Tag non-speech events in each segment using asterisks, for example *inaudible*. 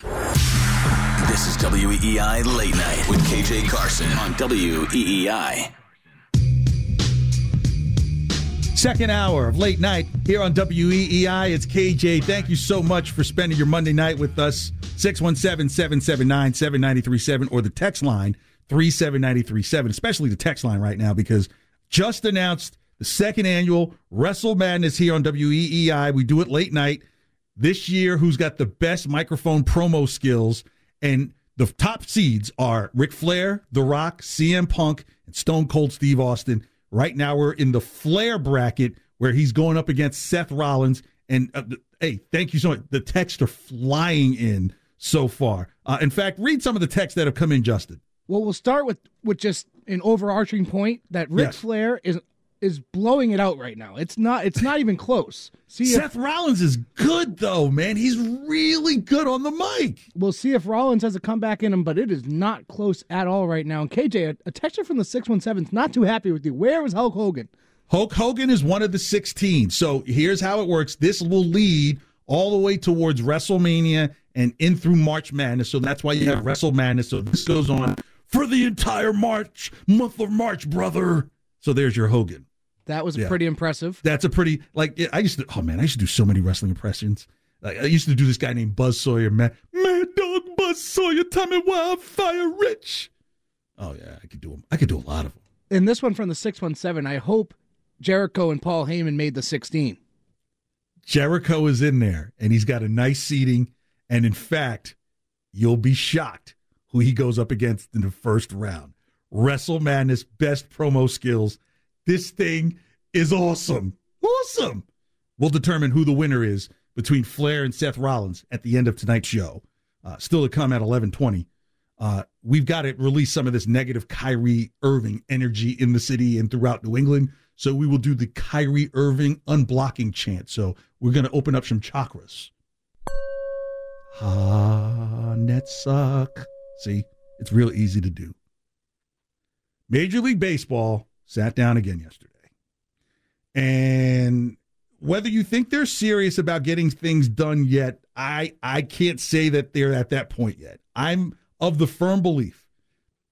This is WEEI Late Night with KJ Carson on WEEI. Second hour of late night here on WEEI. It's KJ. Thank you so much for spending your Monday night with us. 617 779 7937 or the text line 37937, especially the text line right now because just announced the second annual Wrestle Madness here on WEEI. We do it late night. This year, who's got the best microphone promo skills? And the top seeds are Ric Flair, The Rock, CM Punk, and Stone Cold Steve Austin. Right now, we're in the Flair bracket where he's going up against Seth Rollins. And uh, hey, thank you so much. The texts are flying in so far. Uh, in fact, read some of the texts that have come in, Justin. Well, we'll start with with just an overarching point that Ric Yes. Flair is is blowing it out right now. It's not it's not even close. See if, Seth Rollins is good, though, man. He's really good on the mic. we'll see if Rollins has a comeback in him, but it is not close at all right now. And KJ, a, a texture from the six one seven is not too happy with you. Where was Hulk Hogan? Hulk Hogan is one of the 16. So here's how it works. This will lead all the way towards WrestleMania and in through March Madness. So that's why you have Wrestle Madness. So this goes on for the entire March, month of March, brother. So there's your Hogan. That was Yeah. pretty impressive. That's a pretty, like, I used to, oh man, I used to do so many wrestling impressions. Like, I used to do this guy named Buzz Sawyer, Mad, Mad Dog Buzz Sawyer, Tommy Wildfire Rich. Oh yeah, I could do them. I could do a lot of them. In this one from the six one seven, I hope Jericho and Paul Heyman made the sixteen. Jericho is in there and he's got a nice seating. And in fact, you'll be shocked who he goes up against in the first round. Wrestle Madness, best promo skills. This thing is awesome. Awesome. We'll determine who the winner is between Flair and Seth Rollins at the end of tonight's show. Uh, still to come at 1120. Uh, we've got to release some of this negative Kyrie Irving energy in the city and throughout New England. So we will do the Kyrie Irving unblocking chant. So we're going to open up some chakras. Ah, Nets suck. See, it's real easy to do. Major League Baseball sat down again yesterday. And whether you think they're serious about getting things done yet, I I can't say that they're at that point yet. I'm of the firm belief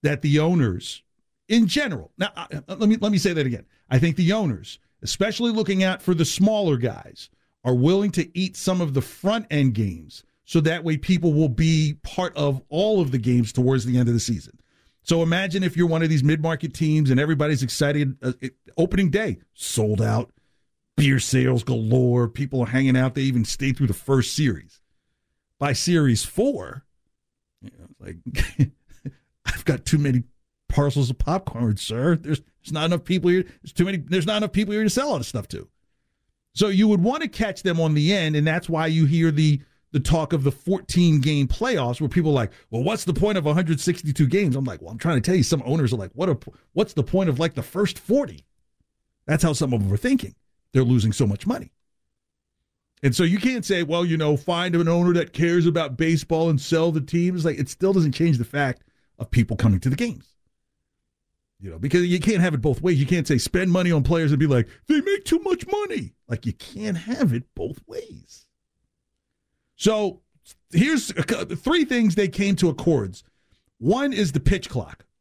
that the owners in general. Now uh, let me let me say that again. I think the owners, especially looking out for the smaller guys, are willing to eat some of the front end games so that way people will be part of all of the games towards the end of the season. So imagine if you're one of these mid-market teams and everybody's excited uh, it, opening day sold out beer sales galore. People are hanging out. They even stayed through the first series. By series four, you know, like *laughs* I've got too many parcels of popcorn, sir. There's there's not enough people here. There's too many. There's not enough people here to sell all this stuff to. So you would want to catch them on the end, and that's why you hear the the talk of the 14 game playoffs, where people are like, well, what's the point of 162 games? I'm like, well, I'm trying to tell you. Some owners are like, what? A, what's the point of like the first 40? That's how some of them are thinking. They're losing so much money. And so you can't say, well, you know, find an owner that cares about baseball and sell the teams. Like it still doesn't change the fact of people coming to the games. You know, because you can't have it both ways. You can't say spend money on players and be like, they make too much money. Like you can't have it both ways. So here's three things they came to accords. One is the pitch clock. *laughs*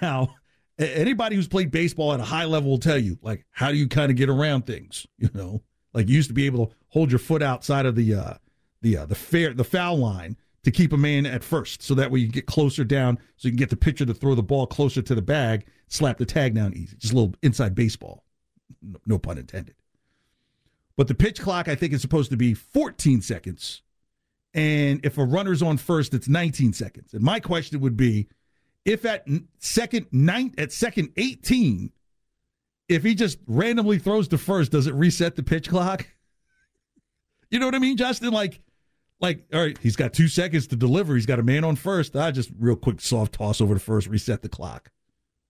Now, anybody who's played baseball at a high level will tell you, like, how do you kind of get around things? *laughs* You know, like you used to be able to hold your foot outside of the uh, the uh, the fair the foul line to keep a man at first, so that way you get closer down, so you can get the pitcher to throw the ball closer to the bag, slap the tag down easy. Just a little inside baseball, no, no pun intended. But the pitch clock, I think, is supposed to be 14 seconds, and if a runner's on first, it's 19 seconds. And my question would be, if at second nine at second 18, if he just randomly throws to first, does it reset the pitch clock? *laughs* You know what I mean, Justin? Like like, all right, he's got two seconds to deliver. He's got a man on first. I just real quick soft toss over to first, reset the clock.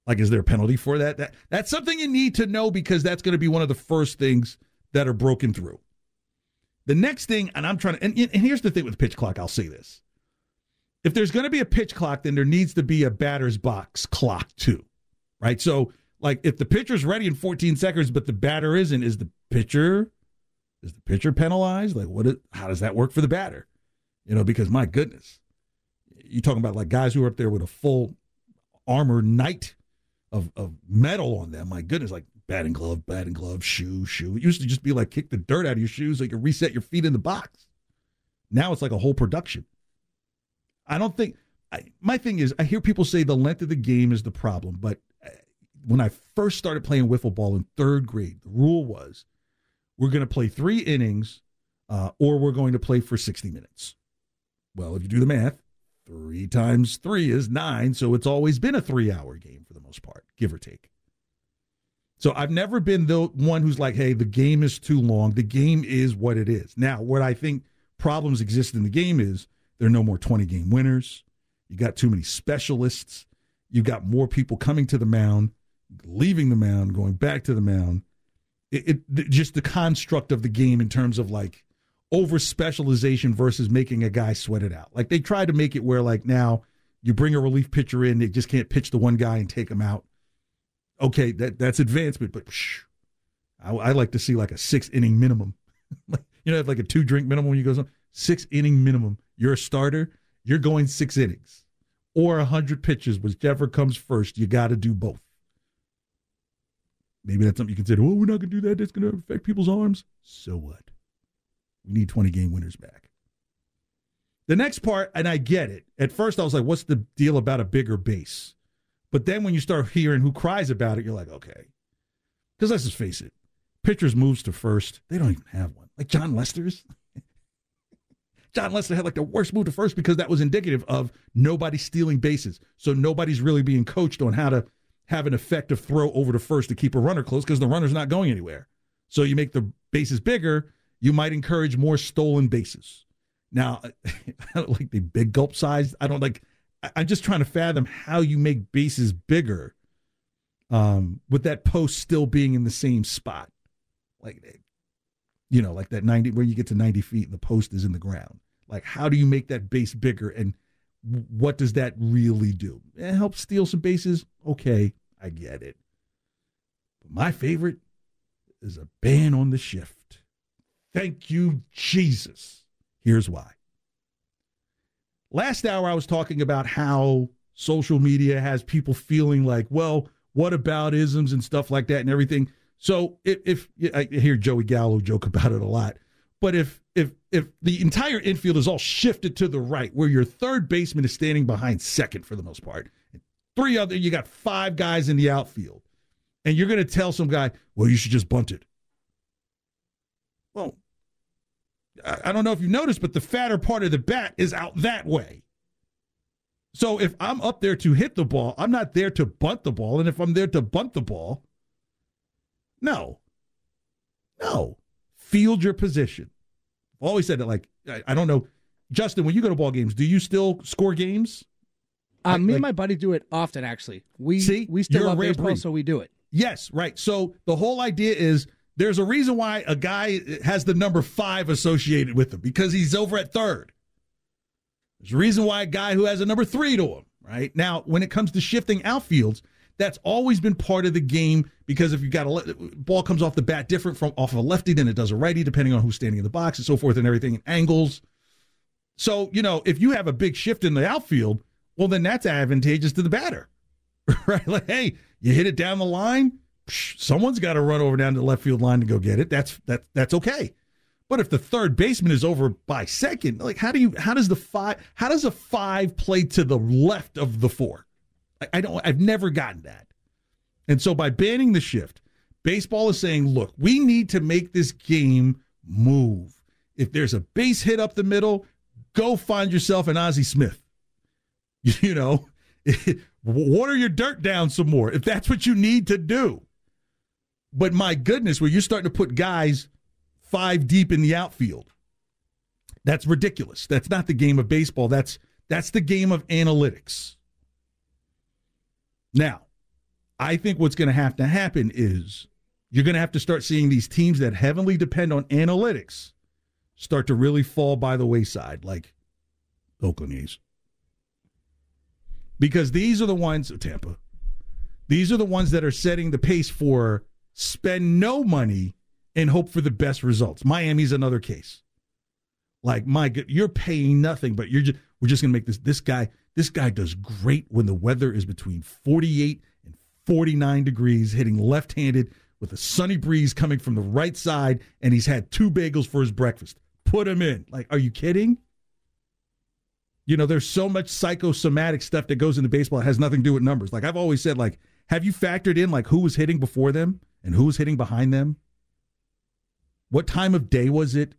Like, is there a penalty for that? That that's something you need to know because that's going to be one of the first things that are broken through. The next thing, and I'm trying to, and, and here's the thing with pitch clock. I'll say this: if there's going to be a pitch clock, then there needs to be a batter's box clock too, right? So, like, if the pitcher's ready in 14 seconds, but the batter isn't, is the pitcher is the pitcher penalized? Like, what? Is, how does that work for the batter? You know, because my goodness, you're talking about like guys who are up there with a full armor knight of, of metal on them. My goodness, like batting glove, batting glove, shoe, shoe. It used to just be like kick the dirt out of your shoes so you can reset your feet in the box. Now it's like a whole production. I don't think. I, my thing is, I hear people say the length of the game is the problem, but uh, when I first started playing wiffle ball in third grade, the rule was we're going to play three innings uh, or we're going to play for 60 minutes. Well, if you do the math, three times three is nine. So it's always been a three hour game for the most part, give or take. So I've never been the one who's like, hey, the game is too long. The game is what it is. Now, what I think problems exist in the game is there are no more 20 game winners. You got too many specialists. You got more people coming to the mound, leaving the mound, going back to the mound it, it just the construct of the game in terms of like over specialization versus making a guy sweat it out. Like they try to make it where like now you bring a relief pitcher in, they just can't pitch the one guy and take him out. Okay, that that's advancement, but psh, I, I, like to see like a six inning minimum. *laughs* you know, like a two drink minimum when you go some six inning minimum. You're a starter, you're going six innings or a hundred pitches, whichever comes first. You got to do both. Maybe that's something you consider. Oh, we're not going to do that. That's going to affect people's arms. So what? We need 20 game winners back. The next part, and I get it. At first, I was like, what's the deal about a bigger base? But then when you start hearing who cries about it, you're like, okay. Because let's just face it pitchers moves to first. They don't even have one. Like Jon Lester's. *laughs* Jon Lester had like the worst move to first because that was indicative of nobody stealing bases. So nobody's really being coached on how to have an effective throw over to first to keep a runner close because the runner's not going anywhere. So you make the bases bigger, you might encourage more stolen bases. Now, *laughs* I don't like the big gulp size. I don't like. I'm just trying to fathom how you make bases bigger, um, with that post still being in the same spot, like, you know, like that 90 where you get to 90 feet and the post is in the ground. Like, how do you make that base bigger and what does that really do? It helps steal some bases. Okay, I get it. But my favorite is a ban on the shift. Thank you, Jesus. Here's why. Last hour, I was talking about how social media has people feeling like, well, what about isms and stuff like that and everything. So if, if I hear Joey Gallo joke about it a lot, but if if if the entire infield is all shifted to the right, where your third baseman is standing behind second for the most part, three other, you got five guys in the outfield, and you're going to tell some guy, well, you should just bunt it. Well, I don't know if you noticed, but the fatter part of the bat is out that way. So if I'm up there to hit the ball, I'm not there to bunt the ball. And if I'm there to bunt the ball, no, no, field your position always said it like I, I, don't know, Justin. When you go to ball games, do you still score games? Um, me like, and my buddy do it often. Actually, we see we still love baseball, breed. so we do it. Yes, right. So the whole idea is there's a reason why a guy has the number five associated with him because he's over at third. There's a reason why a guy who has a number three to him. Right now, when it comes to shifting outfields, that's always been part of the game because if you got a ball comes off the bat different from off of a lefty than it does a righty, depending on who's standing in the box and so forth and everything, and angles. So you know, if you have a big shift in the outfield, well, then that's advantageous to the batter, *laughs* right? Like, hey, you hit it down the line, someone's got to run over down to the left field line to go get it. That's that that's okay. But if the third baseman is over by second, like how do you how does the five how does a five play to the left of the four? I, I don't I've never gotten that. And so by banning the shift, baseball is saying, look, we need to make this game move. If there's a base hit up the middle, go find yourself an Ozzie Smith. *laughs* You know, *laughs* water your dirt down some more if that's what you need to do. But my goodness, where you're starting to put guys five deep in the outfield, that's ridiculous. That's not the game of baseball. That's that's the game of analytics. Now, I think what's going to have to happen is you're going to have to start seeing these teams that heavily depend on analytics start to really fall by the wayside, like Oakland A's. Because these are the ones, Tampa, these are the ones that are setting the pace for spend no money and hope for the best results. Miami's another case. Like, my God, you're paying nothing, but you're just, we're just to make this, this guy, this guy does great when the weather is between 48 and 49 degrees, hitting left handed with a sunny breeze coming from the right side, and he's had two bagels for his breakfast. Put him in. Like, are you kidding? You know, there's so much psychosomatic stuff that goes into baseball that has nothing to do with numbers. Like I've always said, like, have you factored in like who was hitting before them and who was hitting behind them? What time of day was it?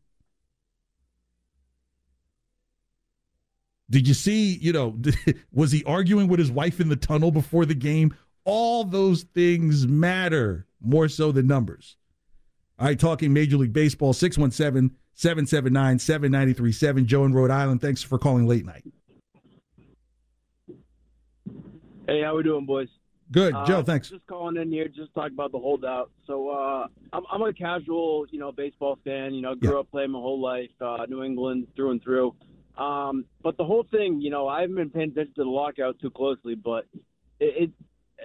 Did you see, you know, *laughs* was he arguing with his wife in the tunnel before the game? All those things matter more so than numbers. All right, talking Major League Baseball, 617 779 7937. Joe in Rhode Island, thanks for calling late night. Hey, how we doing, boys? Good, Uh, Joe. Thanks. Just calling in here, just talk about the holdout. So uh, I'm, I'm a casual, you know, baseball fan. You know, grew Yeah. up playing my whole life, uh, New England through and through. Um, but the whole thing, you know, I haven't been paying attention to the lockout too closely, but it,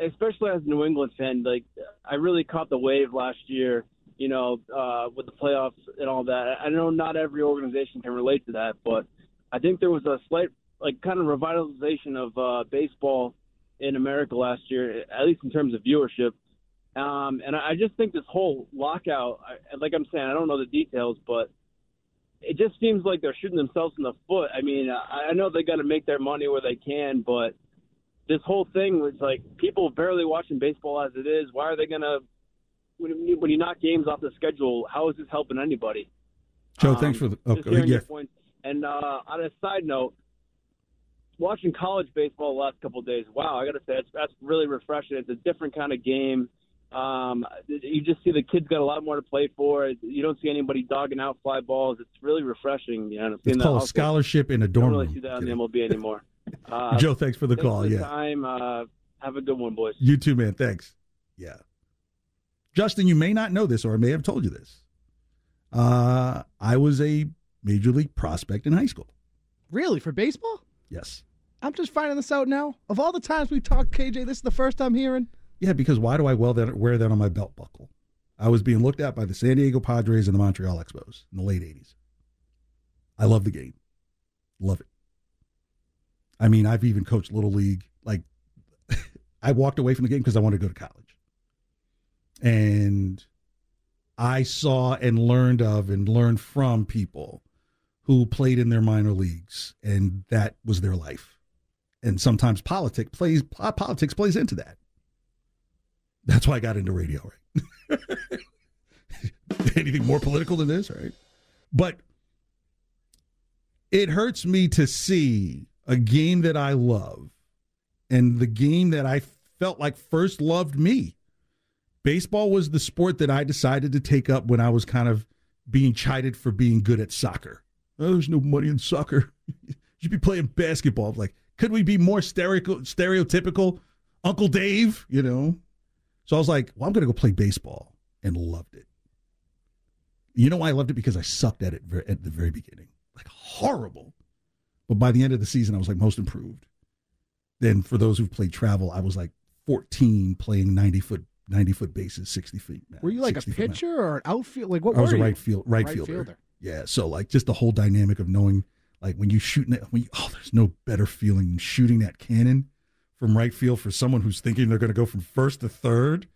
it especially as a New England fan, like I really caught the wave last year. You know, uh, with the playoffs and all that. I know not every organization can relate to that, but I think there was a slight, like, kind of revitalization of uh, baseball in America last year, at least in terms of viewership. Um, and I just think this whole lockout, I, like I'm saying, I don't know the details, but it just seems like they're shooting themselves in the foot. I mean, I, I know they got to make their money where they can, but this whole thing was like people barely watching baseball as it is. Why are they gonna when you, when you knock games off the schedule? How is this helping anybody? Joe, Um, thanks for the. Okay, yeah. your points. And uh, on a side note, watching college baseball the last couple of days, wow, I got to say that's that's really refreshing. It's a different kind of game. Um, you just see the kids got a lot more to play for. You don't see anybody dogging out fly balls. It's really refreshing. You know, It's called a also- scholarship in a dorm. Don't dorm really room. see that on the MLB anymore. *laughs* Uh, Joe, thanks for the thanks call. for the yeah. time. Uh, have a good one, boys. You too, man. Thanks. Yeah. Justin, you may not know this, or I may have told you this. Uh, I was a major league prospect in high school. Really, for baseball? Yes. I'm just finding this out now. Of all the times we've talked, KJ, this is the first I'm hearing. Yeah, because why do I wear that, wear that on my belt buckle? I was being looked at by the San Diego Padres and the Montreal Expos in the late 80s. I love the game. Love it. I mean, I've even coached Little League. Like, *laughs* I walked away from the game because I wanted to go to college. And I saw and learned of and learned from people who played in their minor leagues, and that was their life. And sometimes politics plays politics plays into that. That's why I got into radio, right? *laughs* Anything more political than this, right? But it hurts me to see a game that I love and the game that I felt like first loved me. Baseball was the sport that I decided to take up when I was kind of being chided for being good at soccer. Oh, there's no money in soccer. *laughs* you should be playing basketball. Like, could we be more stereotypical? Uncle Dave, you know? So I was like, well, I'm going to go play baseball and loved it. You know why I loved it? Because I sucked at it at the very beginning. Like, horrible. But by the end of the season, I was like most improved. Then for those who've played travel, I was like 14 playing 90 foot 90 foot bases, 60 feet. Were you like a pitcher or an outfield? Like what I was a right field right, Right fielder. fielder. Yeah, so like just the whole dynamic of knowing like when you shooting that when you, oh there's no better feeling than shooting that cannon from right field for someone who's thinking they're going to go from first to third.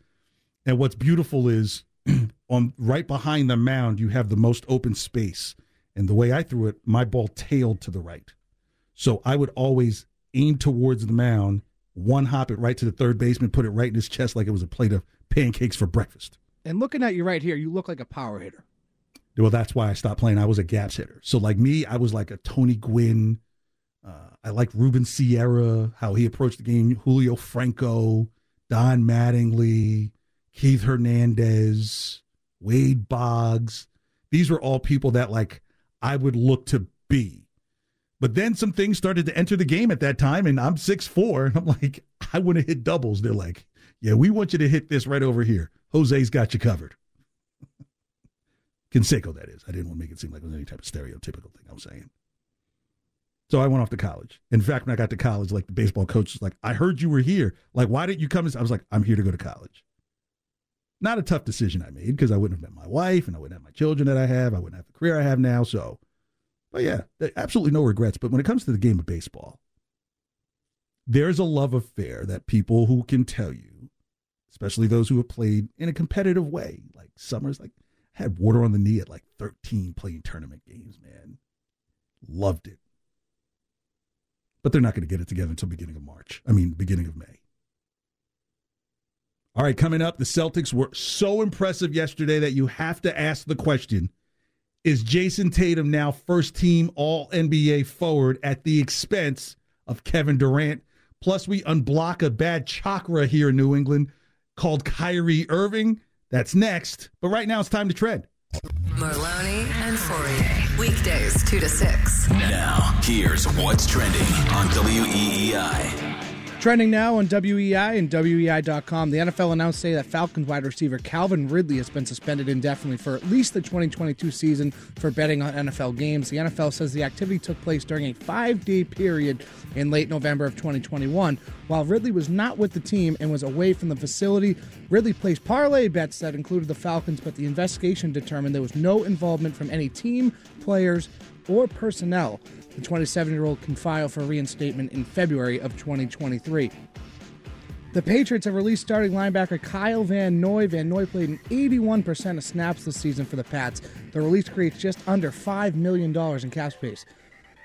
And what's beautiful is *clears throat* on right behind the mound, you have the most open space. And the way I threw it, my ball tailed to the right. So I would always aim towards the mound, one hop it right to the third baseman, put it right in his chest like it was a plate of pancakes for breakfast. And looking at you right here, you look like a power hitter. Well, that's why I stopped playing. I was a gaps hitter. So, like me, I was like a Tony Gwynn. Uh, I like Ruben Sierra, how he approached the game. Julio Franco, Don Mattingly, Keith Hernandez, Wade Boggs. These were all people that like I would look to be. But then some things started to enter the game at that time, and I'm six four, and I'm like, I want to hit doubles. They're like, Yeah, we want you to hit this right over here. Jose's got you covered. Canseco, that is. I didn't want to make it seem like it was any type of stereotypical thing I was saying. So I went off to college. In fact, when I got to college, like the baseball coach was like, I heard you were here. Like, why didn't you come? I was like, I'm here to go to college. Not a tough decision I made because I wouldn't have met my wife and I wouldn't have my children that I have. I wouldn't have the career I have now. So, but yeah, absolutely no regrets. But when it comes to the game of baseball, there's a love affair that people who can tell you, especially those who have played in a competitive way, like Summers, like had water on the knee at like 13 playing tournament games, man. Loved it. But they're not going to get it together until beginning of March. I mean, beginning of May. All right, coming up, the Celtics were so impressive yesterday that you have to ask the question Is Jayson Tatum now first team All NBA forward at the expense of Kevin Durant? Plus, we unblock a bad chakra here in New England called Kyrie Irving. That's next. But right now, it's time to trend. Merloni and Fauria. Weekdays 2 to 6. Now, here's what's trending on WEEI. Trending now on WEEI and WEEI.com, the NFL announced today that Falcons wide receiver Calvin Ridley has been suspended indefinitely for at least the 2022 season for betting on NFL games. The NFL says the activity took place during a five day period in late November of 2021. While Ridley was not with the team and was away from the facility, Ridley placed parlay bets that included the Falcons, but the investigation determined there was no involvement from any team, players, or personnel. The 27 year old can file for reinstatement in February of 2023. The Patriots have released starting linebacker Kyle Van Noy. Van Noy played in 81% of snaps this season for the Pats. The release creates just under $5 million in cap space.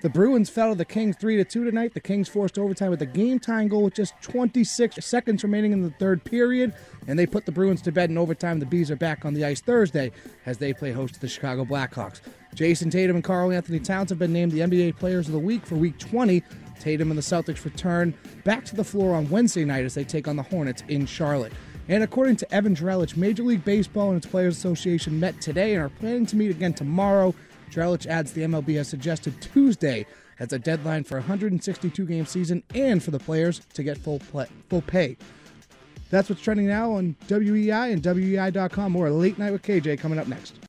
The Bruins fell to the Kings 3 2 tonight. The Kings forced overtime with a game time goal with just 26 seconds remaining in the third period, and they put the Bruins to bed in overtime. The Bees are back on the ice Thursday as they play host to the Chicago Blackhawks. Jayson Tatum and Karl-Anthony Towns have been named the NBA Players of the Week for Week 20. Tatum and the Celtics return back to the floor on Wednesday night as they take on the Hornets in Charlotte. And according to Evan Drellich, Major League Baseball and its Players Association met today and are planning to meet again tomorrow. Drellich adds the MLB has suggested Tuesday as a deadline for a 162 game season and for the players to get full play, full pay. That's what's trending now on WEEI and WEEI.com. More late night with KJ coming up next.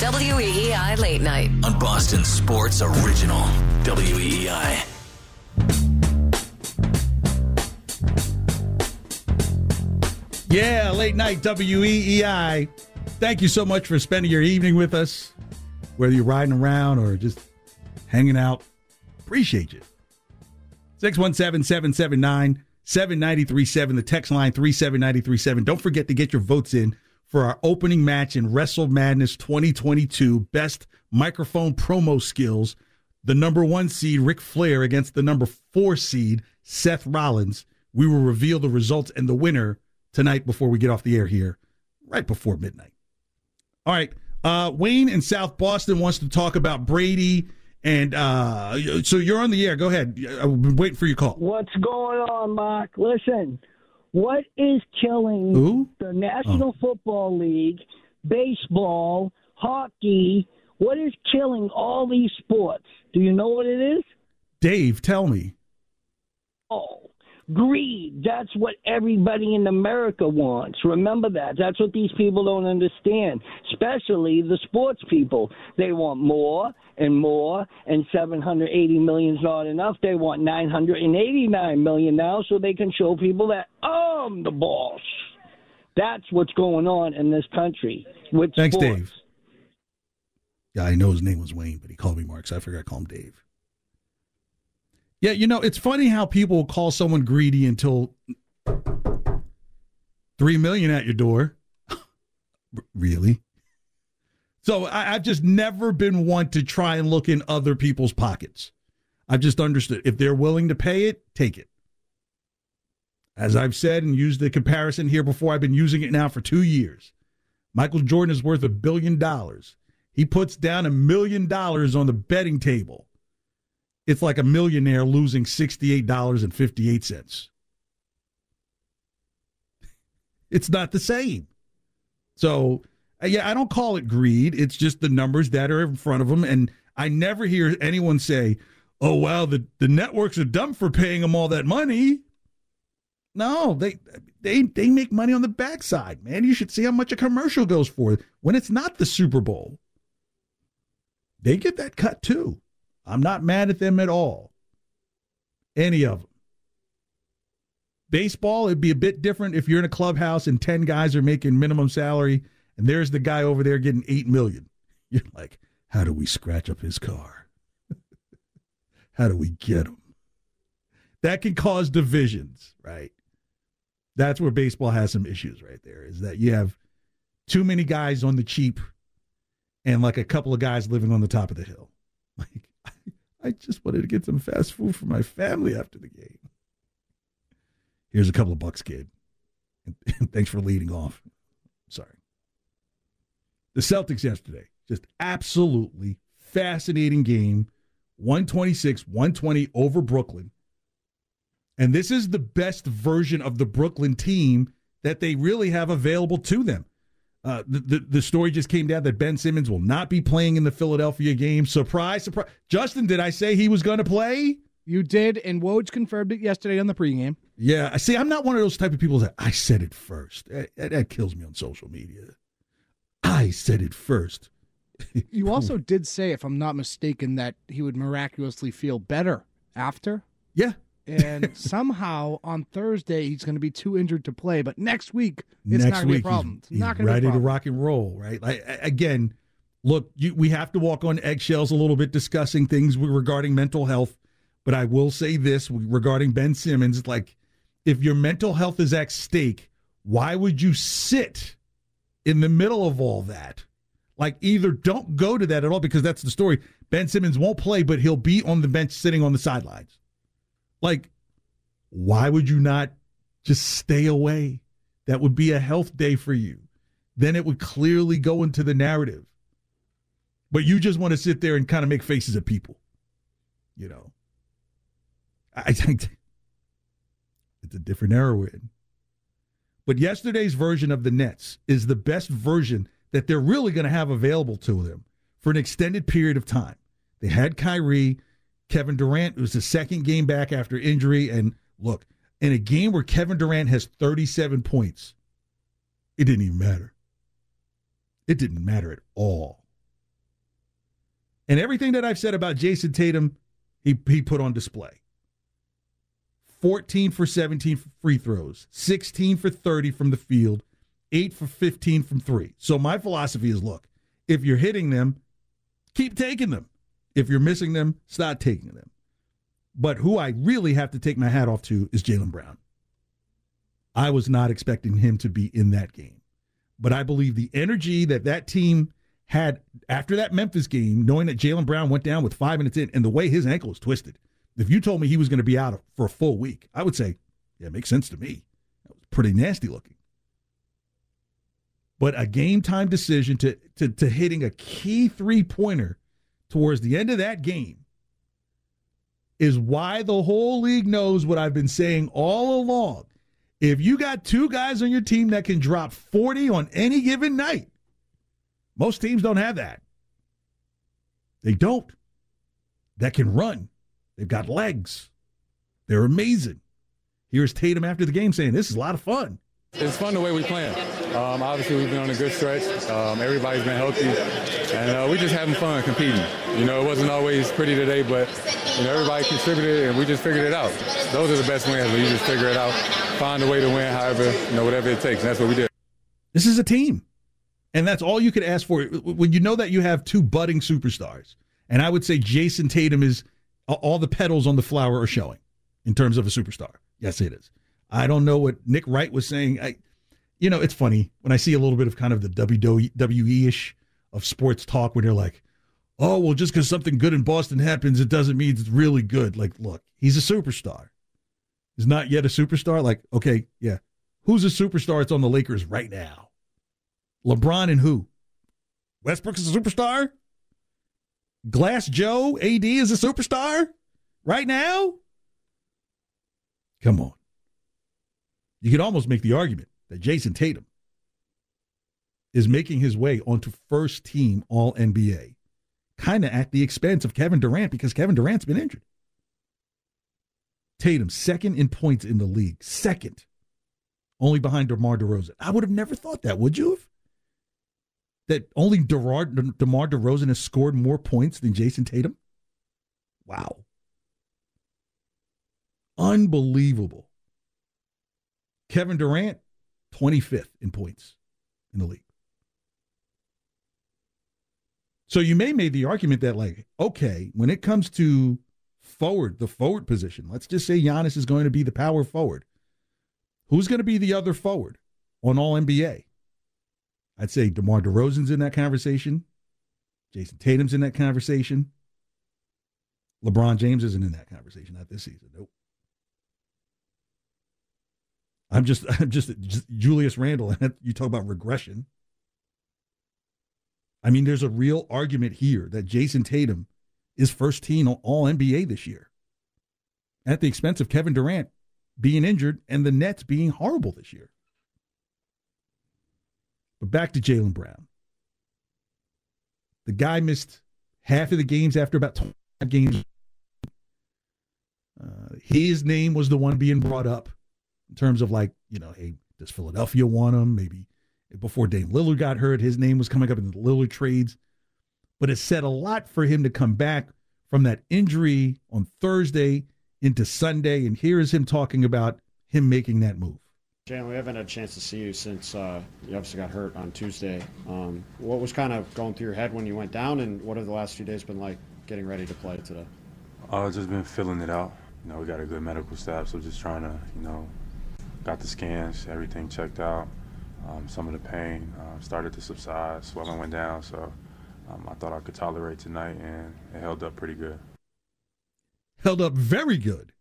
WEEI Late Night. On Boston Sports Original. WEEI. Yeah, late night WEEI. Thank you so much for spending your evening with us, whether you're riding around or just hanging out. Appreciate you. 617 779 7937, the text line 37937. Don't forget to get your votes in for our opening match in Wrestle Madness 2022 Best Microphone Promo Skills. The number one seed, Ric Flair, against the number four seed, Seth Rollins. We will reveal the results and the winner tonight before we get off the air here, right before midnight. All right. Uh, Wayne in South Boston wants to talk about Brady. And uh, so you're on the air. Go ahead. I've been waiting for your call. What's going on, Mark? Listen, what is killing the National oh. Football League, baseball, hockey? What is killing all these sports? Do you know what it is? Dave, tell me. Oh, greed. That's what everybody in America wants. Remember that. That's what these people don't understand, especially the sports people. They want more and more, and 780 million is not enough. They want 989 million now so they can show people that I'm the boss. That's what's going on in this country with Thanks, sports. Dave. Yeah, I know his name was Wayne, but he called me Mark, so I figured I'd call him Dave. Yeah, you know, it's funny how people call someone greedy until three million at your door. *laughs* really? So I, I've just never been one to try and look in other people's pockets. I've just understood if they're willing to pay it, take it. As I've said and used the comparison here before, I've been using it now for two years. Michael Jordan is worth a billion dollars. He puts down a million dollars on the betting table. It's like a millionaire losing $68.58. It's not the same. So, uh, yeah, I don't call it greed. It's just the numbers that are in front of them. And I never hear anyone say, oh, wow, the, the networks are dumb for paying them all that money. No, they they they make money on the backside, man. You should see how much a commercial goes for when it's not the Super Bowl. They get that cut too. I'm not mad at them at all. Any of them. Baseball, it'd be a bit different if you're in a clubhouse and 10 guys are making minimum salary and there's the guy over there getting 8 million. *laughs* You're like, how do we scratch up his car? *laughs* how do we get him? That can cause divisions, right? That's where baseball has some issues right there is that you have too many guys on the cheap and like a couple of guys living on the top of the hill. *laughs* Like, I, just wanted to get some fast food for my family after the game. Here's a couple of bucks, kid. *laughs* Thanks for leading off. Sorry. The Celtics yesterday, just absolutely fascinating game. 126, 120 over Brooklyn. And this is the best version of the Brooklyn team that they really have available to them. Uh, the, the, the story just came down that Ben Simmons will not be playing in the Philadelphia game. Surprise, surprise. Justin, did I say he was going to play? You did, and Woj confirmed it yesterday on the pregame. Yeah, I see. I'm not one of those type of people that I said it first. That, that, that kills me on social media. I said it first. You also did say, if I'm not mistaken, that he would miraculously feel better after. Yeah. And *laughs* somehow on Thursday he's going to be too injured to play, but next week it's Next not going to be a problem. he's, not going to be ready to rock and roll, right? Like again, look, you, we have to walk on eggshells a little bit discussing things regarding mental health. But I will say this regarding Ben Simmons: like, if your mental health is at stake, why would you sit in the middle of all that? Like, either don't go to that at all because that's the story. Ben Simmons won't play, but he'll be on the bench sitting on the sidelines. Like, why would you not just stay away? That would be a health day for you. Then it would clearly go into the narrative. But you just want to sit there and kind of make faces at people. You know, I think it's a different era we're in. But yesterday's version of the Nets is the best version that they're really going to have available to them for an extended period of time. They had Kyrie, Kevin Durant. Was the second game back after injury. And look, in a game where Kevin Durant has 37 points, it didn't even matter. It didn't matter at all. And everything that I've said about Jayson Tatum, he, he put on display. 14 for 17 free throws, 16 for 30 from the field, 8 for 15 from 3. So my philosophy is look, if you're hitting them, keep taking them. If you're missing them, stop taking them. But who I really have to take my hat off to is Jaylen Brown. I was not expecting him to be in that game. But I believe the energy that that team had after that Memphis game, knowing that Jaylen Brown went down with five minutes in and the way his ankle was twisted, if you told me he was going to be out for a full week, I would say, yeah, it makes sense to me. That was pretty nasty looking. But a game time decision to, to, to hitting a key three pointer towards the end of that game is why the whole league knows what I've been saying all along. If you got two guys on your team that can drop 40 on any given night, most teams don't have that. They don't. That can run. They've got legs. They're amazing. Here's Tatum after the game saying, This is a lot of fun. It's fun the way we play. Um, obviously, we've been on a good stretch. Um, everybody's been healthy, and uh, we're just having fun competing. You know, it wasn't always pretty today, but you know, everybody contributed, and we just figured it out. Those are the best wins you just figure it out, find a way to win, however, you know, whatever it takes. And that's what we did. This is a team, and that's all you could ask for when you know that you have two budding superstars. And I would say Jayson Tatum is all the petals on the flower are showing in terms of a superstar. Yes, it is. I don't know what Nick Wright was saying. I, you know, it's funny when I see a little bit of kind of the WWE ish of sports talk when they're like, oh, well, just because something good in Boston happens, it doesn't mean it's really good. Like, look, he's a superstar. He's not yet a superstar. Like, okay, yeah. Who's a superstar? It's on the Lakers right now. LeBron and who? Westbrook is a superstar? Glass Joe AD is a superstar right now? Come on. You could almost make the argument that Jayson Tatum is making his way onto first team All NBA, kind of at the expense of Kevin Durant because Kevin Durant's been injured. Tatum, second in points in the league, second, only behind DeMar DeRozan. I would have never thought that, would you have? That only DeMar, DeMar DeRozan has scored more points than Jayson Tatum? Wow. Unbelievable. Kevin Durant, 25th in points in the league. So you may make the argument that, like, okay, when it comes to forward, the forward position, let's just say Giannis is going to be the power forward. Who's going to be the other forward on All NBA? I'd say DeMar DeRozan's in that conversation. Jayson Tatum's in that conversation. LeBron James isn't in that conversation, not this season. Nope. I'm just, *laughs* I'm just, just Julius Randle, And *laughs* you talk about regression. I mean, there's a real argument here that Jayson Tatum is first team All NBA this year, at the expense of Kevin Durant being injured and the Nets being horrible this year. But back to Jaylen Brown. The guy missed half of the games after about 25 games. Uh, his name was the one being brought up in terms of like, you know, hey, does Philadelphia want him? Maybe before Dame Lillard got hurt, his name was coming up in the Lillard trades. But it said a lot for him to come back from that injury on Thursday into Sunday. And here is him talking about him making that move. Jaylen, we haven't had a chance to see you since uh, you obviously got hurt on Tuesday. Um, what was kind of going through your head when you went down, and what have the last few days been like getting ready to play today? I've uh, just been filling it out. You know, we got a good medical staff, so just trying to, you know, got the scans, everything checked out. Um, some of the pain uh, started to subside, swelling went down, so um, I thought I could tolerate tonight, and it held up pretty good. Held up very good.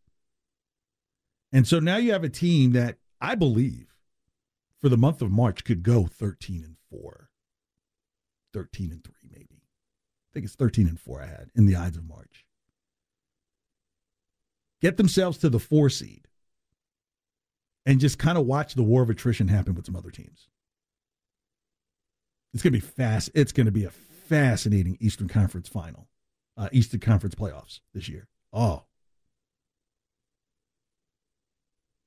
And so now you have a team that I believe for the month of March could go 13 and 4. 13 and 3 maybe. I think it's 13 and 4 I had in the Ides of March. Get themselves to the 4 seed and just kind of watch the war of attrition happen with some other teams. It's going to be fast. It's going to be a fascinating Eastern Conference final, uh, Eastern Conference playoffs this year. Oh,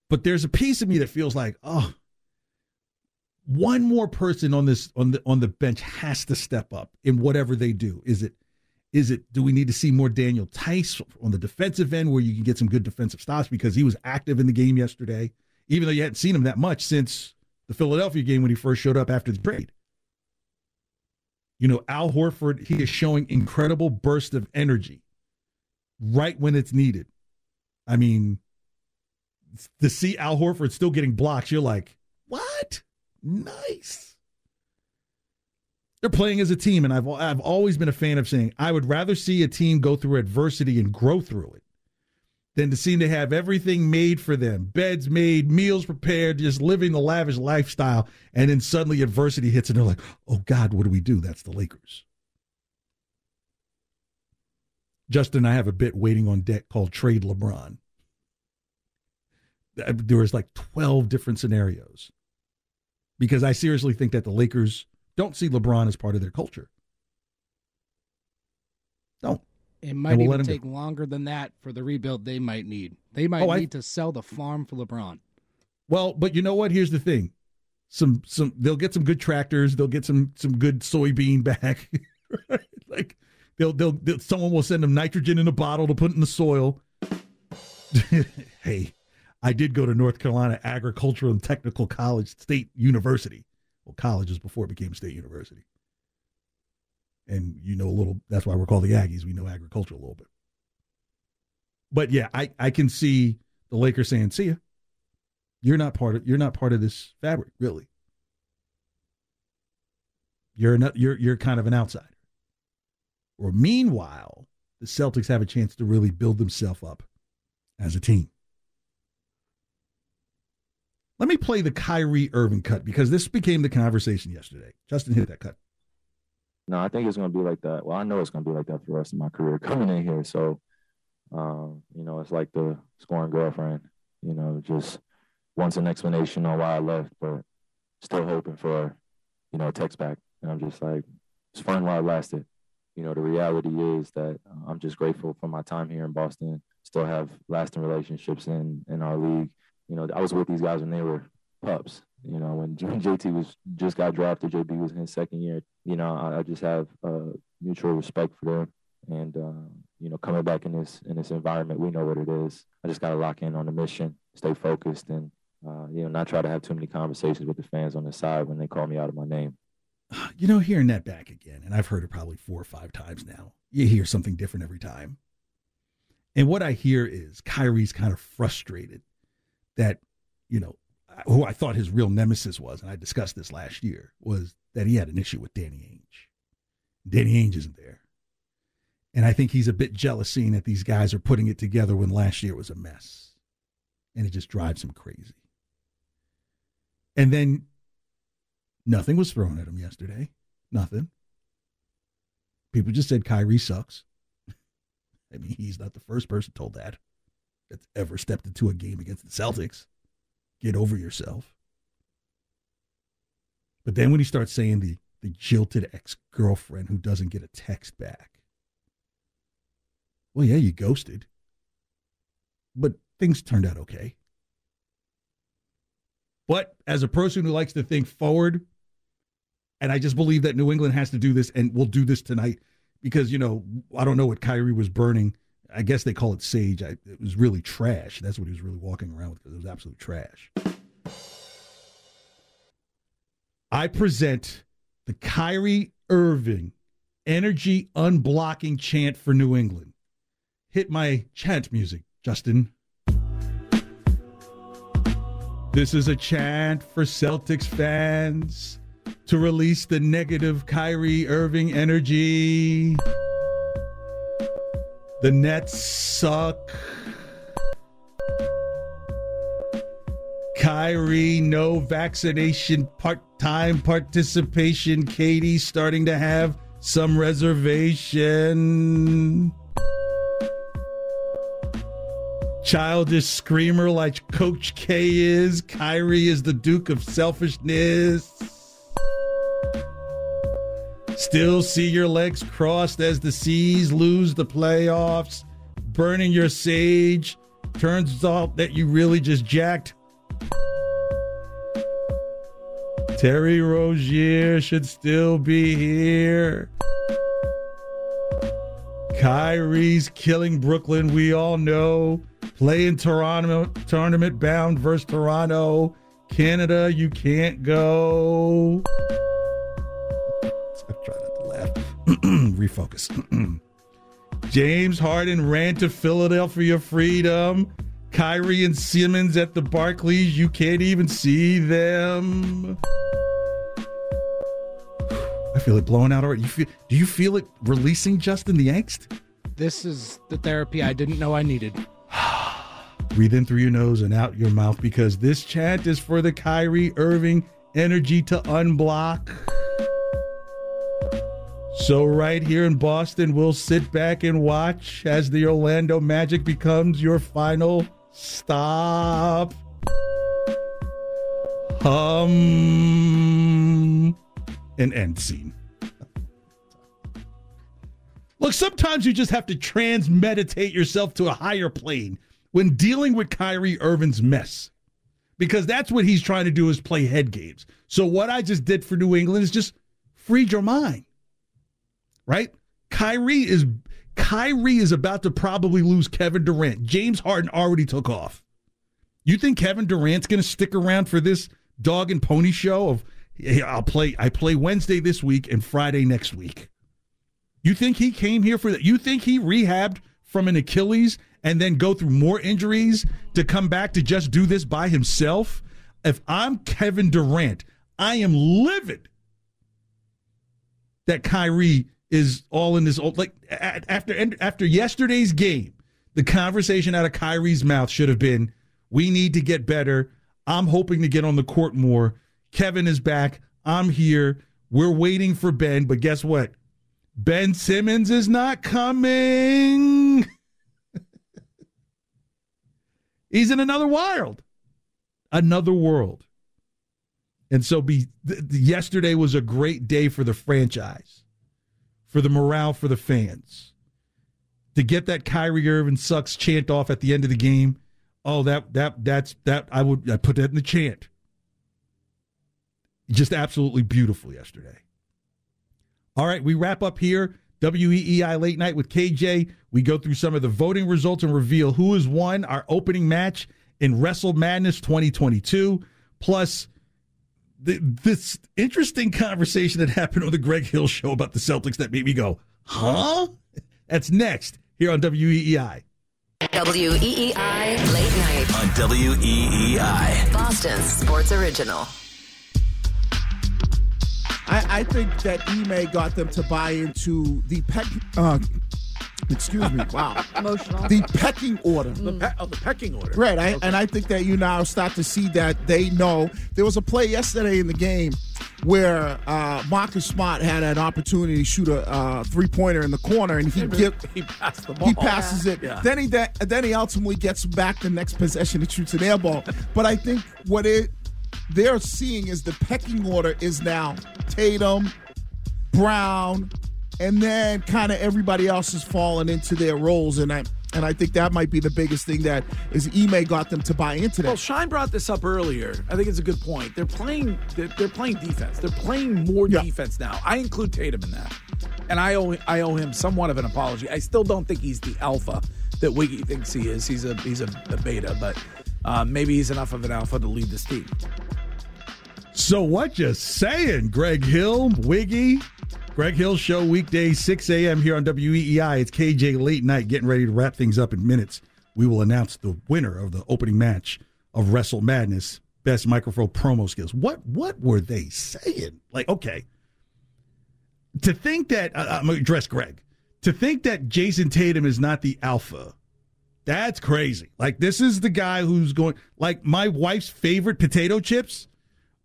But there's a piece of me that feels like, oh, one more person on this on the on the bench has to step up in whatever they do. Is it Is it do we need to see more Daniel Theis on the defensive end where you can get some good defensive stops because he was active in the game yesterday, even though you hadn't seen him that much since the Philadelphia game when he first showed up after the trade. You know, Al Horford, he is showing incredible burst of energy right when it's needed. I mean, to see Al Horford still getting blocks, you're like, what? Nice. They're playing as a team, and I've I've always been a fan of saying I would rather see a team go through adversity and grow through it than to seem to have everything made for them, beds made, meals prepared, just living the lavish lifestyle, and then suddenly adversity hits, and they're like, "Oh God, what do we do?" That's the Lakers. Justin, I have a bit waiting on deck called Trade LeBron. Uh, there was like 12 different scenarios because I seriously think that the Lakers don't see LeBron as part of their culture. Don't. It might we'll even take go. longer than that for the rebuild they might need. They might oh, need I, to sell the farm for LeBron. Well, but you know what? Here's the thing. Some some they'll get some good tractors, they'll get some some good soybean back. *laughs* like they'll, they'll they'll someone will send them nitrogen in a bottle to put in the soil. *laughs* hey, I did go to North Carolina Agricultural and Technical College State University. Well, college is before it became State University. And you know a little, that's why we're called the Aggies. We know agriculture a little bit. But yeah, I, I can see the Lakers saying, see ya. You're not part of you're not part of this fabric, really. You're not you're you're kind of an outsider. Or meanwhile, the Celtics have a chance to really build themselves up as a team. Let me play the Kyrie Irving cut because this became the conversation yesterday. Justin hit that cut. No, I think it's going to be like that. Well, I know it's going to be like that for the rest of my career *laughs* coming in here. So, um, you know, it's like the scoring girlfriend, you know, just wants an explanation on why I left, but still hoping for, you know, a text back. And I'm just like, it's fun while it lasted. You know, the reality is that uh, I'm just grateful for my time here in Boston. Still have lasting relationships in in our league you know, I was with these guys when they were pups. You know, when, *laughs* JT was just got drafted, JB was in his second year. You know, I, I just have uh, mutual respect for them, and uh, you know, coming back in this in this environment, we know what it is. I just got to lock in on the mission, stay focused, and uh, you know, not try to have too many conversations with the fans on the side when they call me out of my name. You know, hearing that back again, and I've heard it probably four or five times now. You hear something different every time. And what I hear is Kyrie's kind of frustrated that, you know, who I thought his real nemesis was, and I discussed this last year, was that he had an issue with Danny Ainge. Danny Ainge isn't there. And I think he's a bit jealous seeing that these guys are putting it together when last year was a mess. And it just drives him crazy. And then nothing was thrown at him yesterday. Nothing. People just said Kyrie sucks. *laughs* I mean, he's not the first person told that that's ever stepped into a game against the Celtics. Get over yourself. But then when he starts saying the, the jilted ex girlfriend who doesn't get a text back, well, yeah, you ghosted. But things turned out okay. But as a person who likes to think forward, and I just believe that New England has to do this and will do this tonight because, you know, I don't know what Kyrie was burning I guess they call it sage. I, it was really trash. That's what he was really walking around with because it was absolute trash. I present the Kyrie Irving energy unblocking chant for New England. Hit my chant music, Justin. This is a chant for Celtics fans to release the negative Kyrie Irving energy. The Nets suck. Kyrie, no vaccination part time participation. KD starting to have some reservation. Childish screamer like Coach K is. Kyrie is the Duke of selfishness. Still see your legs crossed as the Seas lose the playoffs. Burning your sage. Turns out that you really just jacked. Terry Rozier should still be here. Kyrie's killing Brooklyn. We all know. Playing Toronto, tournament bound versus Toronto. Canada, you can't go. *clears throat* Refocus. *clears throat* James Harden ran to Philadelphia for your Freedom. Kyrie and Simmons at the Barclays. You can't even see them. I feel it blowing out already. You feel, do you feel it releasing, Justin, the angst? This is the therapy I didn't know I needed. *sighs* Breathe in through your nose and out your mouth because this chant is for the Kyrie Irving energy to unblock. So, right here in Boston, we'll sit back and watch as the Orlando Magic becomes your final stop. Hum. An end scene. Look, sometimes you just have to transmeditate yourself to a higher plane when dealing with Kyrie Irving's mess. Because that's what he's trying to do is play head games. So what I just did for New England is just freed your mind. Right? Kyrie is Kyrie is about to probably lose Kevin Durant. James Harden already took off. You think Kevin Durant's going to stick around for this dog and pony show of hey, I'll play I play Wednesday this week and Friday next week? You think he came here for that? You think he rehabbed from an Achilles and then go through more injuries to come back to just do this by himself? If I'm Kevin Durant, I am livid that Kyrie is all in this old like after after yesterday's game, the conversation out of Kyrie's mouth should have been, "We need to get better. I'm hoping to get on the court more. Kevin is back. I'm here. We're waiting for Ben, but guess what? Ben Simmons is not coming. *laughs* He's in another world, another world. And so, be th- yesterday was a great day for the franchise, for the morale for the fans. To get that Kyrie Irving sucks chant off at the end of the game, oh that that that's that I would I put that in the chant. Just absolutely beautiful yesterday. All right, we wrap up here. WEEI Late Night with KJ. We go through some of the voting results and reveal who has won our opening match in Wrestle Madness 2022. Plus, the, this interesting conversation that happened on the Greg Hill show about the Celtics that made me go, huh? That's next here on WEEI. WEEI Late Night on WEEI. Boston Sports Original. I, I think that Ime got them to buy into the peck. Uh, excuse me. Wow. Emotional. The pecking order. The, pe- oh, the pecking order. Right. I, And I think that you now start to see that they know. There was a play yesterday in the game where uh, Marcus Smart had an opportunity to shoot a uh, three pointer in the corner, and he *laughs* give, *laughs* he passed the ball. he passes it. Yeah. Then he then he ultimately gets back the next possession and shoots an air ball. *laughs* But I think what it they're seeing is the pecking order is now Tatum, Brown, and then kind of everybody else is falling into their roles, and I and I think that might be the biggest thing that is Ime got them to buy into that. Well, Shine brought this up earlier. I think it's a good point. They're playing. They're, they're playing defense. They're playing more defense now. I include Tatum in that, and I owe I owe him somewhat of an apology. I still don't think he's the alpha that Wiggy thinks he is. He's a he's a, a beta, but uh, maybe he's enough of an alpha to lead this team. So what you saying, Greg Hill, Wiggy? Greg Hill Show weekday, 6 a.m. here on WEEI. It's KJ Late Night getting ready to wrap things up in minutes. We will announce the winner of the opening match of Wrestle Madness. Best microphone promo skills. What what were they saying? Like, okay. To think that uh, I'm gonna address Greg. To think that Jayson Tatum is not the alpha. That's crazy. Like this is the guy who's going like my wife's favorite potato chips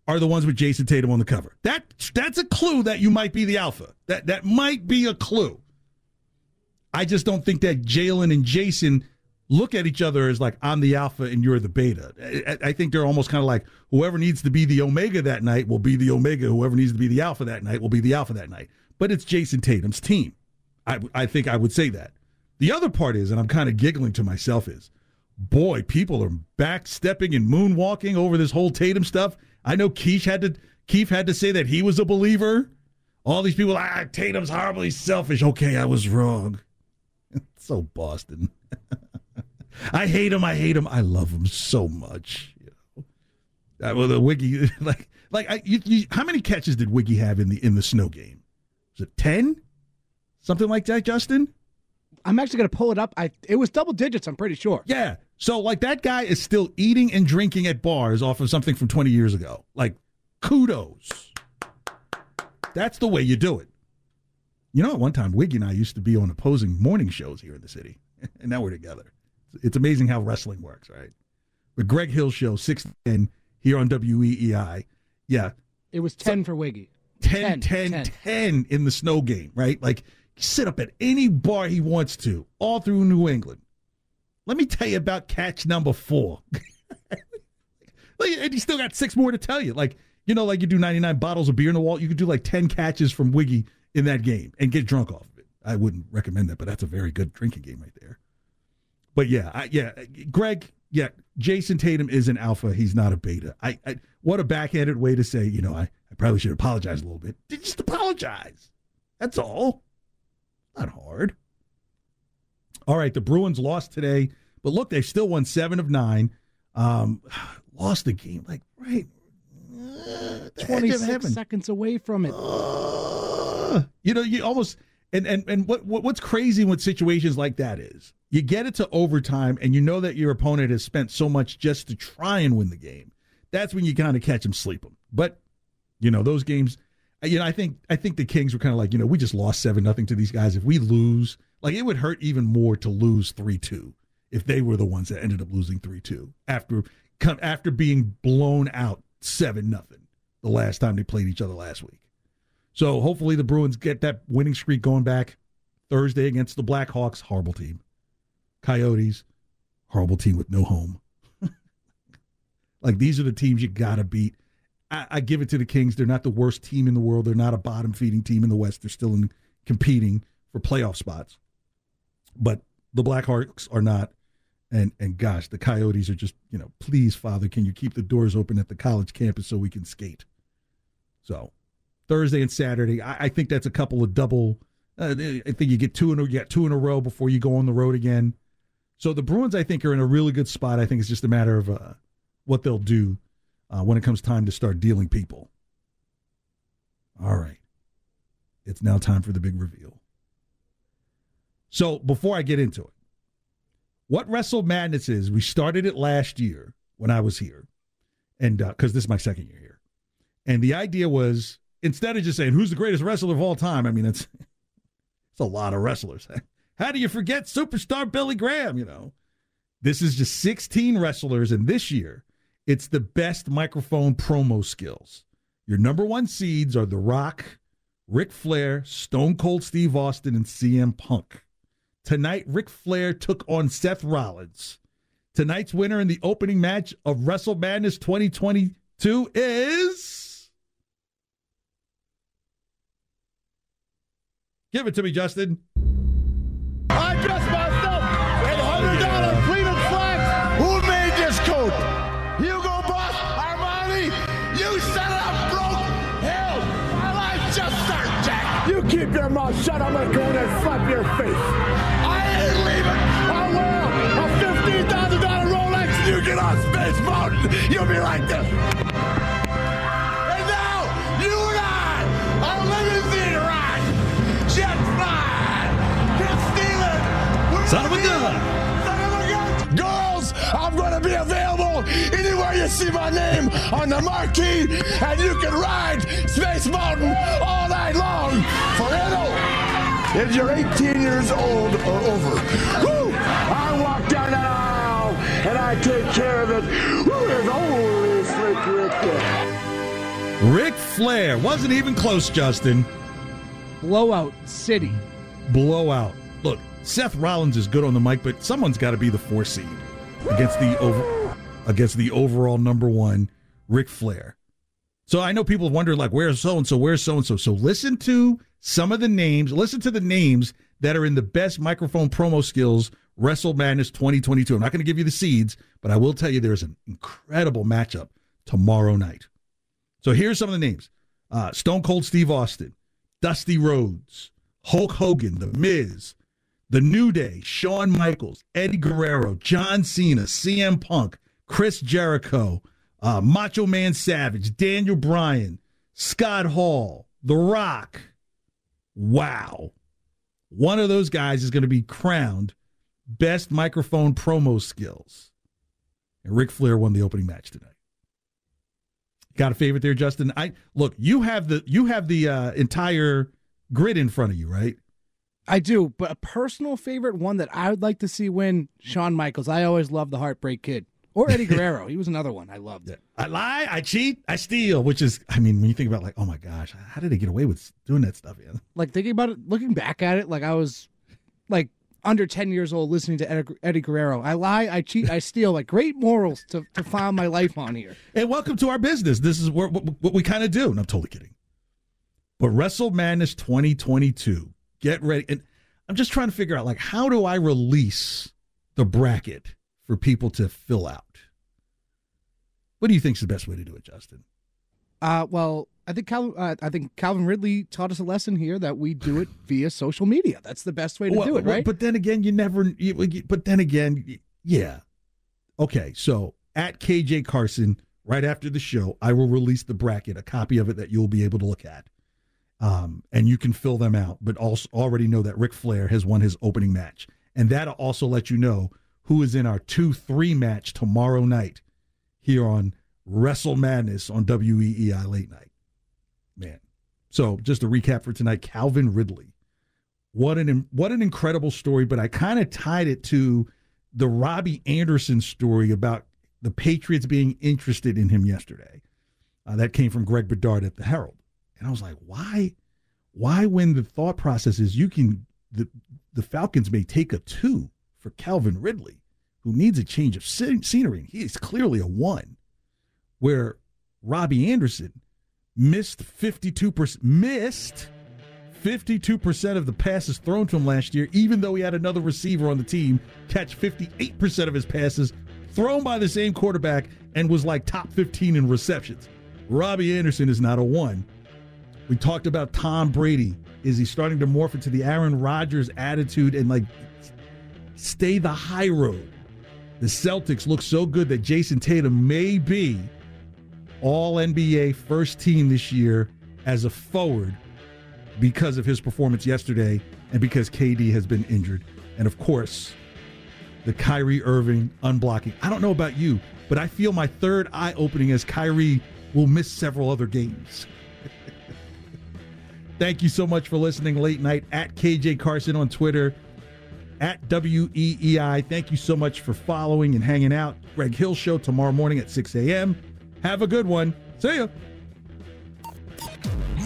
are the ones with Jayson Tatum on the cover. That that's a clue that you might be the alpha. That that might be a clue. I just don't think that Jaylen and Jason look at each other as like I'm the alpha and you're the beta. I, I think they're almost kind of like whoever needs to be the omega that night will be the omega. Whoever needs to be the alpha that night will be the alpha that night. But it's Jayson Tatum's team. I I think I would say that. The other part is, and I'm kind of giggling to myself, is boy, people are backstepping and moonwalking over this whole Tatum stuff. I know Keith had to Keith had to say that he was a believer. All these people, ah, Tatum's horribly selfish. Okay, I was wrong. *laughs* so Boston. *laughs* I hate him. I hate him. I love him so much. You know? Uh, well, the Wiggy, *laughs* like, like, I, you, you, how many catches did Wiggy have in the in the snow game? Was it ten? Something like that, Justin. I'm actually going to pull it up. I it was double digits. I'm pretty sure. Yeah. So like that guy is still eating and drinking at bars off of something from 20 years ago. Like kudos. That's the way you do it. You know, at one time Wiggy and I used to be on opposing morning shows here in the city, *laughs* and now we're together. It's amazing how wrestling works, right? The Greg Hill Show, 610 here on WEEI. Yeah. It was 10 so, for Wiggy. 10, 10, 10, 10, 10 in the snow game, right? Like sit up at any bar he wants to, all through New England. Let me tell you about catch number four. *laughs* and he still got six more to tell you. Like, you know, like you do 99 bottles of beer in the wall, you could do like 10 catches from Wiggy in that game and get drunk off of it. I wouldn't recommend that, but that's a very good drinking game right there. But yeah, I, yeah, Greg, yeah, Jayson Tatum is an alpha. He's not a beta. I, I what a backhanded way to say, you know, I, I probably should apologize a little bit. Just apologize. That's all. Not hard. All right, the Bruins lost today, but look, they still won seven of nine. Um, *sighs* lost the game, like right, uh, 26 seconds away from it. Uh, you know, you almost and and and what, what what's crazy with situations like that is you get it to overtime, and you know that your opponent has spent so much just to try and win the game. That's when you kind of catch them sleeping. But you know those games. You know, I think I think the Kings were kind of like, you know, we just lost seven nothing to these guys. If we lose, like it would hurt even more to lose three two if they were the ones that ended up losing three two after after being blown out seven nothing the last time they played each other last week. So hopefully the Bruins get that winning streak going back Thursday against the Blackhawks. Horrible team. Coyotes, horrible team with no home. *laughs* like these are the teams you got to beat. I, I, give it to the Kings. They're not the worst team in the world. They're not a bottom feeding team in the West. They're still in, competing for playoff spots. But the Blackhawks are not. And and gosh, the Coyotes are just you know, please, Father, can you keep the doors open at the college campus so we can skate? So Thursday and Saturday, I, I think that's a couple of double. Uh, I think you get two in a, you get two in a row before you go on the road again. So the Bruins, I think, are in a really good spot. I think it's just a matter of uh, what they'll do uh, when it comes time to start dealing people. All right. It's now time for the big reveal. So before I get into it, what Wrestle Madness is, we started it last year when I was here, and because uh, this is my second year here, and the idea was instead of just saying who's the greatest wrestler of all time, I mean it's *laughs* it's a lot of wrestlers. *laughs* How do you forget superstar Billy Graham? You know, this is just 16 wrestlers, and this year it's the best microphone promo skills. Your number one seeds are The Rock, Ric Flair, Stone Cold Steve Austin, and CM Punk. Tonight, Ric Flair took on Seth Rollins. Tonight's winner in the opening match of Wrestle Madness 2022 is. Give it to me, Justin. I dressed myself in $100 pleated slacks. Who made this coat? Hugo Boss, Armani, you set it up broke. Hell, my life just started, Jack. You keep your mouth shut. I'm going to go in and slap your face. You Space Mountain. You'll be like this. Son of a gun. Son of a gun. Girls, I'm going to be available anywhere you see my name on the marquee, and you can ride Space Mountain all night long for Edo. If you're 18 years old or over, woo, I walk down that aisle and I take care of it. Who is only Slick Rick Ric Flair wasn't even close, Justin. Blowout City. Blowout. Look, Seth Rollins is good on the mic, but someone's got to be the four seed against the over against the overall number one, Ric Flair. So I know people wonder like, where's so and so? Where's so and so? So listen to some of the names. Listen to the names that are in the best microphone promo skills Wrestle Madness 2022. I'm not going to give you the seeds, but I will tell you there's an incredible matchup tomorrow night. So here's some of the names: uh, Stone Cold Steve Austin, Dusty Rhodes, Hulk Hogan, The Miz, The New Day, Shawn Michaels, Eddie Guerrero, John Cena, CM Punk, Chris Jericho, uh, Macho Man Savage, Daniel Bryan, Scott Hall, The Rock. Wow. One of those guys is going to be crowned best microphone promo skills. And Ric Flair won the opening match tonight. Got a favorite there, Justin? I look. You have the you have the uh, entire grid in front of you, right? I do, but a personal favorite one that I would like to see win Shawn Michaels. I always loved the Heartbreak Kid. Or Eddie *laughs* Guerrero. he was another one I loved. Yeah. I lie, I cheat, I steal, which is, I mean, when you think about like, oh my gosh, how did they get away with doing that stuff? Yeah. Like thinking about it, looking back at it, like I was like under 10 years old listening to Eddie, Guerrero. I lie, I cheat, I steal. Like great morals to, to found my life on here. And welcome to our business. This is what, what, what we kind of do. And I'm totally kidding. But Wrestle Madness 2022, get ready. And I'm just trying to figure out like, how do I release the bracket for people to fill out? What do you think is the best way to do it, Justin? Uh, well, I think Cal- uh, I think Calvin Ridley taught us a lesson here that we do it *laughs* via social media. That's the best way to well, do it, right? But then again, you never. You, but then again, yeah. Okay, so at KJ Carson, right after the show, I will release the bracket, a copy of it that you'll be able to look at, um, and you can fill them out. But also already know that Ric Flair has won his opening match, and that'll also let you know who is in our two-three match tomorrow night here on Wrestle Madness on WEEI late night. Man. So just a recap for tonight, Calvin Ridley. What an what an incredible story, but I kind of tied it to the Robby Anderson story about the Patriots being interested in him yesterday. Uh, that came from Greg Bedard at the Herald. And I was like, why why when the thought process is you can the the Falcons may take a 2 for Calvin Ridley who needs a change of scenery. He is clearly a 1 where Robby Anderson missed 52% missed 52% of the passes thrown to him last year even though he had another receiver on the team catch 58% of his passes thrown by the same quarterback and was like top 15 in receptions. Robby Anderson is not a 1. We talked about Tom Brady. Is he starting to morph into the Aaron Rodgers attitude and like stay the high road? The Celtics look so good that jayson Tatum may be all NBA first team this year as a forward because of his performance yesterday and because KD has been injured. And of course, the Kyrie Irving unblocking. I don't know about you, but I feel my third eye opening as Kyrie will miss several other games. *laughs* Thank you so much for listening late night at KJ Carson on Twitter, at WEEI. Thank you so much for following and hanging out. Greg Hill Show tomorrow morning at 6 a.m. Have a good one. See ya.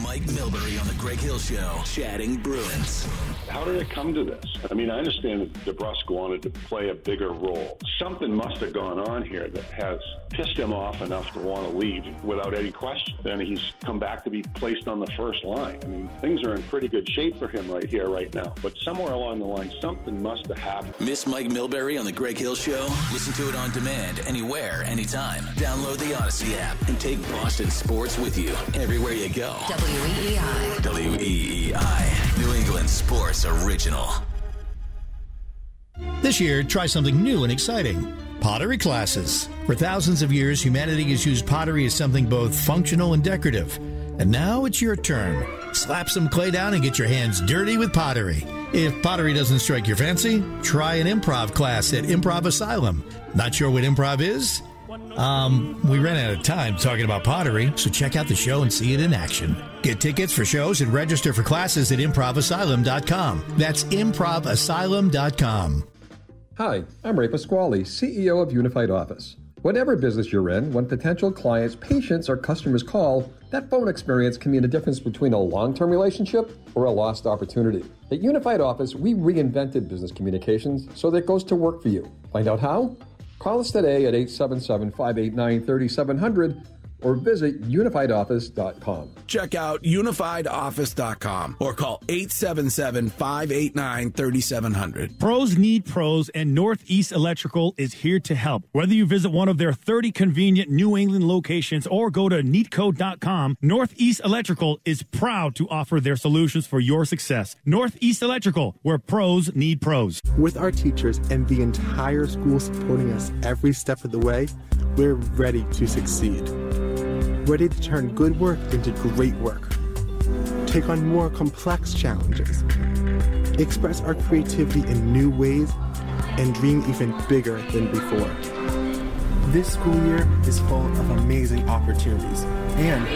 Mike Milbury on the Greg Hill Show, chatting Bruins. How did it come to this? I mean, I understand that DeBrusk wanted to play a bigger role. Something must have gone on here that has pissed him off enough to want to leave without any question. Then he's come back to be placed on the first line. I mean, things are in pretty good shape for him right here, right now. But somewhere along the line, something must have happened. Miss Mike Milbury on the Greg Hill Show? Listen to it on demand, anywhere, anytime. Download the Audacy app and take Boston sports with you everywhere you go. WEEI. WEEI. New England Sports Original. This year, try something new and exciting. Pottery classes. For thousands of years, humanity has used pottery as something both functional and decorative. And now it's your turn. Slap some clay down and get your hands dirty with pottery. If pottery doesn't strike your fancy, try an improv class at Improv Asylum. Not sure what improv is? Um, we ran out of time talking about pottery, so check out the show and see it in action. Get tickets for shows and register for classes at improvasylum.com. That's improvasylum.com. Hi, I'm Ray Pasquale, CEO of Unified Office. Whatever business you're in, when potential clients, patients, or customers call, that phone experience can mean a difference between a long term relationship or a lost opportunity. At Unified Office, we reinvented business communications so that it goes to work for you. Find out how? Call us today at 877 589 3700 or visit unifiedoffice.com. Check out unifiedoffice.com or call 877 589 3700. Pros need pros, and Northeast Electrical is here to help. Whether you visit one of their 30 convenient New England locations or go to neatco.com, Northeast Electrical is proud to offer their solutions for your success. Northeast Electrical, where pros need pros. With our teachers and the entire school supporting us every step of the way, we're ready to succeed. Ready to turn good work into great work. Take on more complex challenges. Express our creativity in new ways and dream even bigger than before. This school year is full of amazing opportunities and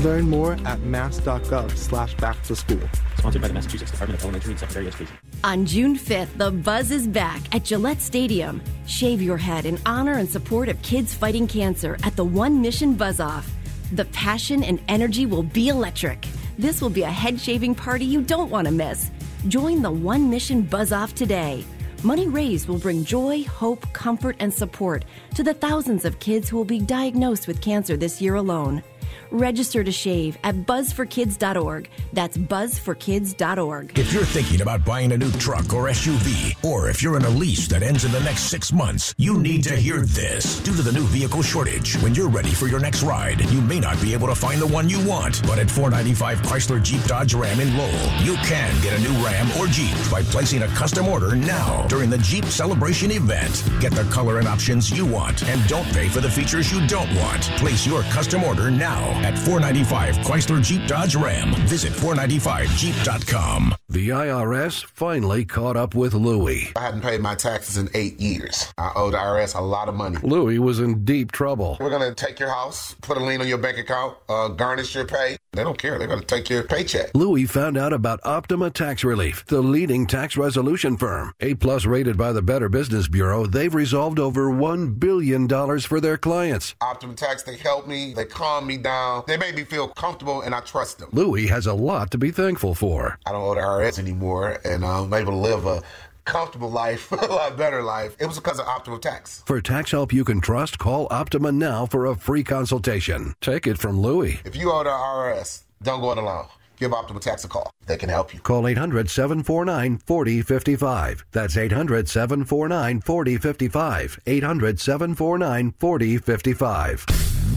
learn more at mass.gov slash back to school. Sponsored by the Massachusetts Department of Elementary and Secondary Education. On June 5th, the buzz is back at Gillette Stadium. Shave your head in honor and support of kids fighting cancer at the One Mission Buzz Off. The passion and energy will be electric. This will be a head shaving party you don't want to miss. Join the One Mission Buzz Off today. Money raised will bring joy, hope, comfort, and support to the thousands of kids who will be diagnosed with cancer this year alone. Register to shave at buzzforkids.org. That's buzzforkids.org. If you're thinking about buying a new truck or SUV, or if you're in a lease that ends in the next six months, you need to hear this. Due to the new vehicle shortage, when you're ready for your next ride, you may not be able to find the one you want. But at 495 Chrysler Jeep Dodge Ram in Lowell, you can get a new Ram or Jeep by placing a custom order now during the Jeep Celebration event. Get the color and options you want and don't pay for the features you don't want. Place your custom order now at 495 Chrysler Jeep Dodge Ram. Visit 495jeep.com. The IRS finally caught up with Louie. I hadn't paid my taxes in eight years. I owed the IRS a lot of money. Louie was in deep trouble. We're going to take your house, put a lien on your bank account, uh, garnish your pay. They don't care. They're going to take your paycheck. Louie found out about Optima Tax Relief, the leading tax resolution firm. A plus rated by the Better Business Bureau, they've resolved over $1 billion for their clients. Optima Tax, they help me, they calm me down, they make me feel comfortable, and I trust them. Louie has a lot to be thankful for. I don't owe the IRS anymore, and I'm able to live a comfortable life, *laughs* a lot better life. It was because of Optima Tax. For tax help you can trust, call Optima now for a free consultation. Take it from Louie. If you owe the IRS, don't go it alone. Give Optima Tax a call. They can help you. Call 800 749 4055. That's 800 749 4055. 800 749 4055.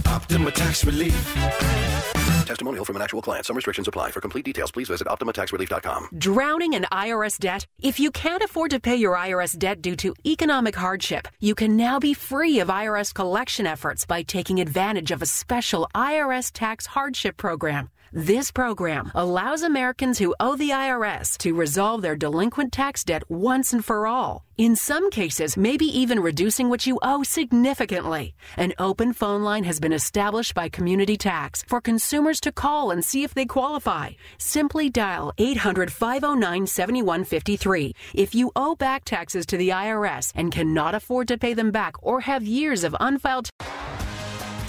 Optima Tax Relief. Testimonial from an actual client. Some restrictions apply. For complete details, please visit OptimaTaxRelief.com. Drowning in IRS debt? If you can't afford to pay your IRS debt due to economic hardship, you can now be free of IRS collection efforts by taking advantage of a special IRS tax hardship program. This program allows Americans who owe the IRS to resolve their delinquent tax debt once and for all. In some cases, maybe even reducing what you owe significantly. An open phone line has been established by Community Tax for consumers to call and see if they qualify. Simply dial 800 509 7153. If you owe back taxes to the IRS and cannot afford to pay them back or have years of unfiled